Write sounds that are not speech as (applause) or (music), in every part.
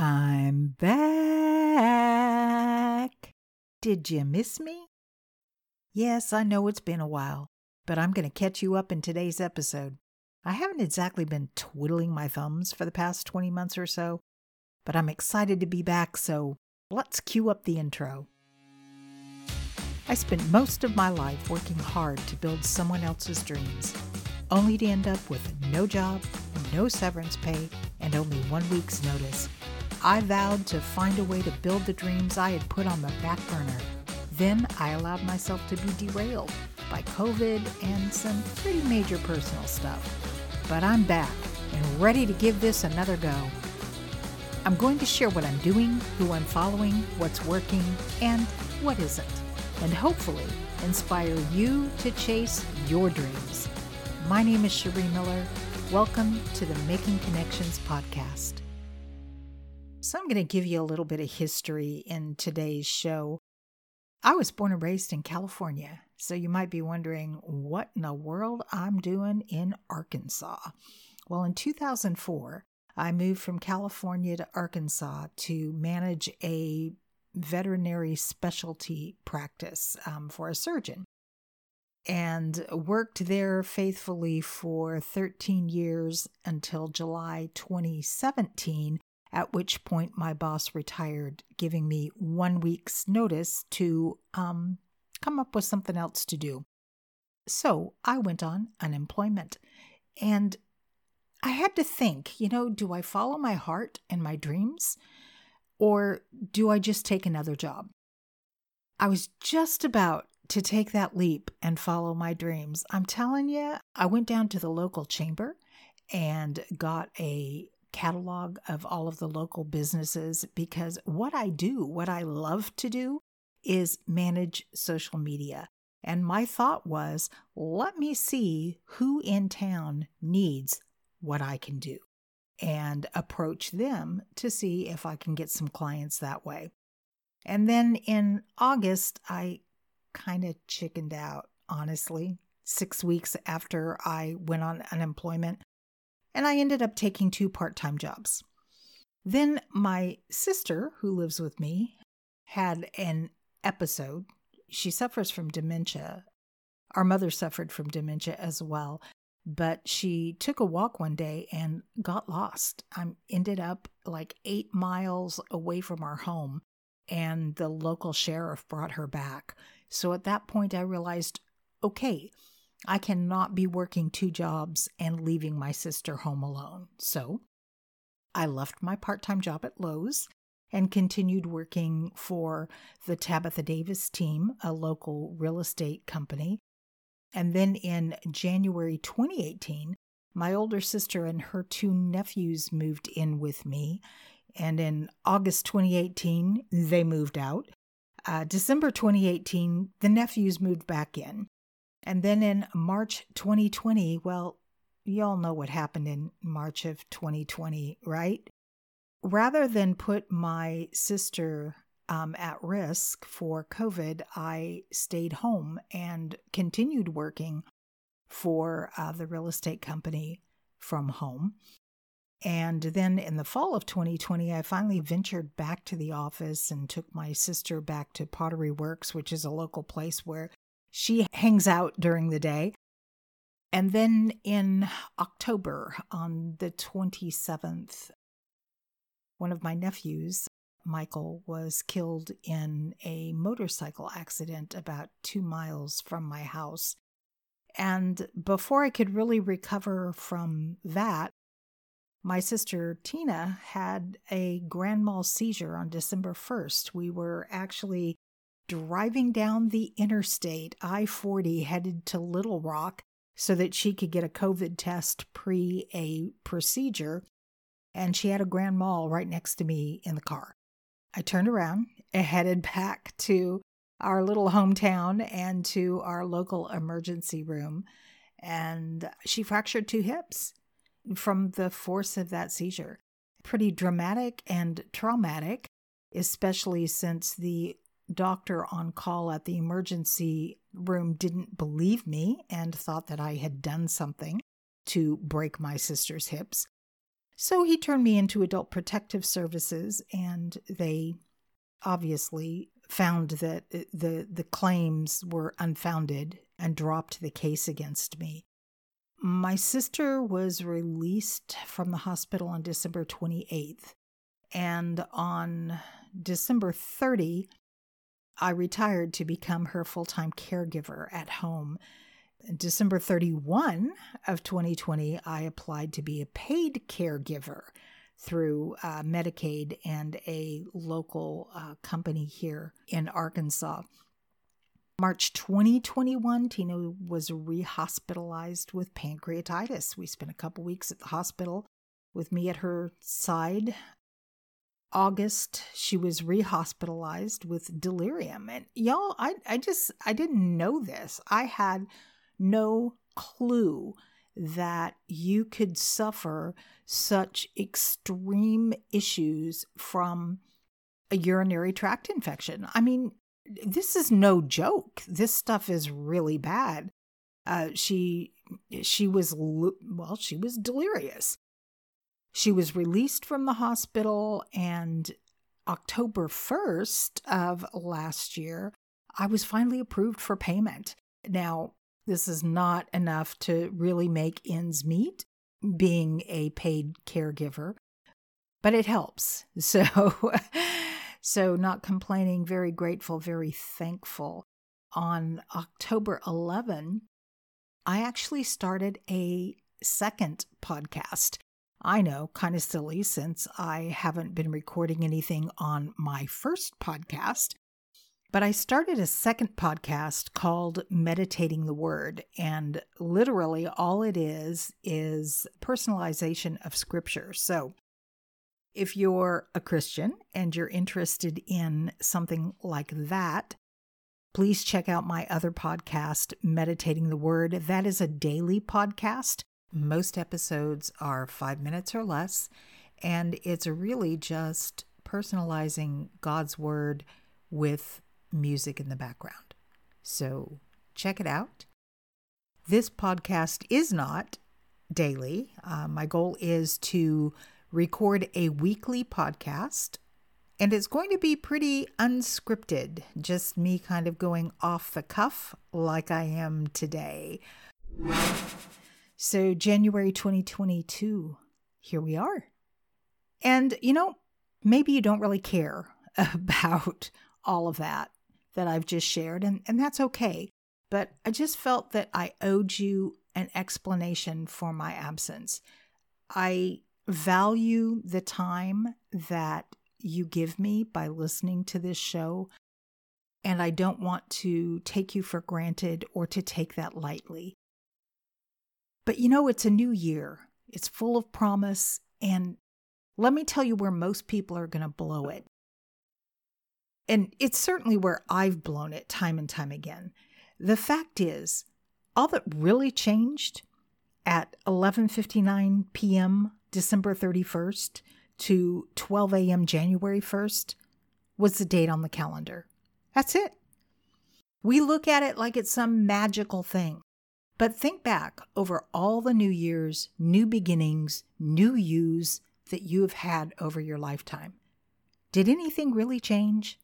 I'm back. Did you miss me? Yes, I know it's been a while, but I'm going to catch you up in today's episode. I haven't exactly been twiddling my thumbs for the past 20 months or so, but I'm excited to be back, so let's cue up the intro. I spent most of my life working hard to build someone else's dreams, only to end up with no job, no severance pay, and only one week's notice. I vowed to find a way to build the dreams I had put on the back burner. Then I allowed myself to be derailed by COVID and some pretty major personal stuff. But I'm back and ready to give this another go. I'm going to share what I'm doing, who I'm following, what's working, and what isn't, and hopefully inspire you to chase your dreams. My name is Cherie Miller. Welcome to the Making Connections podcast. So, I'm going to give you a little bit of history in today's show. I was born and raised in California, so you might be wondering what in the world I'm doing in Arkansas. Well, in 2004, I moved from California to Arkansas to manage a veterinary specialty practice um, for a surgeon and worked there faithfully for 13 years until July 2017 at which point my boss retired, giving me one week's notice to um, come up with something else to do. So I went on unemployment. And I had to think, you know, do I follow my heart and my dreams? Or do I just take another job? I was just about to take that leap and follow my dreams. I'm telling you, I went down to the local chamber and got a catalog of all of the local businesses because what I do, what I love to do, is manage social media. And my thought was, let me see who in town needs what I can do and approach them to see if I can get some clients that way. And then in August, I kind of chickened out, honestly. Six weeks after I went on unemployment, and I ended up taking two part time jobs. Then my sister, who lives with me, had an episode. She suffers from dementia. Our mother suffered from dementia as well, but she took a walk one day and got lost. I ended up like eight miles away from our home, and the local sheriff brought her back. So at that point, I realized okay, I cannot be working two jobs and leaving my sister home alone. So I left my part time job at Lowe's and continued working for the Tabitha Davis team, a local real estate company. And then in January 2018, my older sister and her two nephews moved in with me. And in August 2018, they moved out. Uh, December 2018, the nephews moved back in. And then in March 2020, well, you all know what happened in March of 2020, right? Rather than put my sister um, at risk for COVID, I stayed home and continued working for uh, the real estate company from home. And then in the fall of 2020, I finally ventured back to the office and took my sister back to Pottery Works, which is a local place where she hangs out during the day. And then in October, on the 27th, one of my nephews, Michael, was killed in a motorcycle accident about two miles from my house. And before I could really recover from that, my sister Tina had a grand mal seizure on December 1st. We were actually driving down the interstate, I 40, headed to Little Rock so that she could get a COVID test pre a procedure. And she had a grand mal right next to me in the car. I turned around and (laughs) headed back to our little hometown and to our local emergency room. And she fractured two hips from the force of that seizure. Pretty dramatic and traumatic, especially since the doctor on call at the emergency room didn't believe me and thought that I had done something to break my sister's hips. So he turned me into Adult Protective Services, and they obviously found that the, the claims were unfounded and dropped the case against me. My sister was released from the hospital on December 28th, and on December 30, I retired to become her full time caregiver at home. December 31 of 2020, I applied to be a paid caregiver through uh, Medicaid and a local uh, company here in Arkansas. March 2021, Tina was rehospitalized with pancreatitis. We spent a couple weeks at the hospital with me at her side. August, she was rehospitalized with delirium. And y'all, I, I just, I didn't know this. I had no clue that you could suffer such extreme issues from a urinary tract infection. I mean, this is no joke. This stuff is really bad. Uh, she she was well, she was delirious. She was released from the hospital, and October first of last year, I was finally approved for payment. Now, this is not enough to really make ends meet being a paid caregiver, but it helps. (laughs) So, so not complaining, very grateful, very thankful. On October 11, I actually started a second podcast. I know, kind of silly since I haven't been recording anything on my first podcast, but I started a second podcast called Meditating the Word. And literally, all it is is personalization of scripture. So if you're a Christian and you're interested in something like that, please check out my other podcast, Meditating the Word. That is a daily podcast. Most episodes are five minutes or less. And it's really just personalizing God's Word with music in the background. So check it out. This podcast is not daily. Uh, my goal is to record a weekly podcast, and it's going to be pretty unscripted, just me kind of going off the cuff like I am today. So, January 2022, here we are. And, you know, maybe you don't really care (laughs) about all of that that I've just shared, and, and that's okay. But I just felt that I owed you an explanation for my absence. I value the time that you give me by listening to this show, and I don't want to take you for granted or to take that lightly. But you know, it's a new year, it's full of promise, and let me tell you where most people are going to blow it. And it's certainly where I've blown it time and time again. The fact is, all that really changed at 11:59 p.m. December 31st to 12 a.m. January 1st was the date on the calendar. That's it. We look at it like it's some magical thing. But think back over all the new years, new beginnings, new yous that you have had over your lifetime. Did anything really change?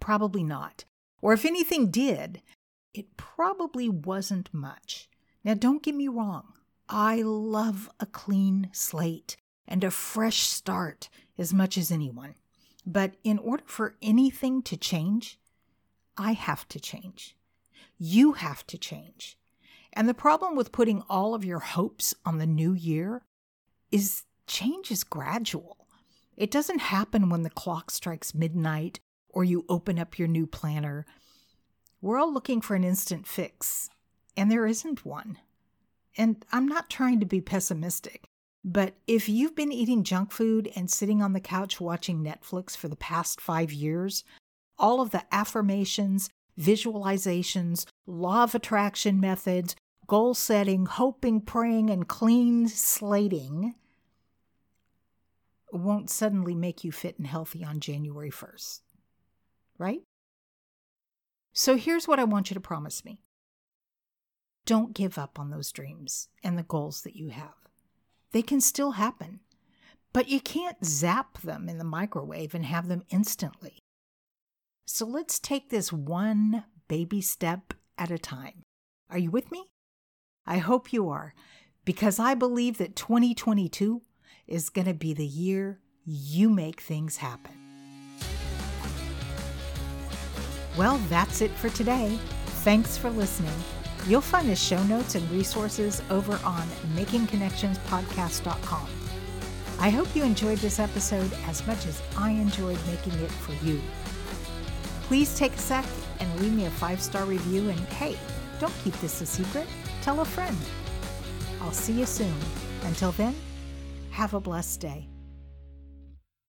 Probably not. Or if anything did, it probably wasn't much. Now, don't get me wrong, I love a clean slate and a fresh start as much as anyone. But in order for anything to change, I have to change. You have to change. And the problem with putting all of your hopes on the new year is change is gradual. It doesn't happen when the clock strikes midnight or you open up your new planner. We're all looking for an instant fix, and there isn't one. And I'm not trying to be pessimistic, but if you've been eating junk food and sitting on the couch watching Netflix for the past five years, all of the affirmations, visualizations, law of attraction methods, goal setting, hoping, praying, and clean slating won't suddenly make you fit and healthy on January 1st right? So here's what I want you to promise me don't give up on those dreams and the goals that you have. They can still happen. But you can't zap them in the microwave and have them instantly. So let's take this one baby step at a time. Are you with me? I hope you are, because I believe that 2022 is going to be the year you make things happen. Well, that's it for today. Thanks for listening. You'll find the show notes and resources over on makingconnectionspodcast.com. I hope you enjoyed this episode as much as I enjoyed making it for you. Please take a sec and leave me a five star review. And hey, don't keep this a secret, tell a friend. I'll see you soon. Until then, have a blessed day.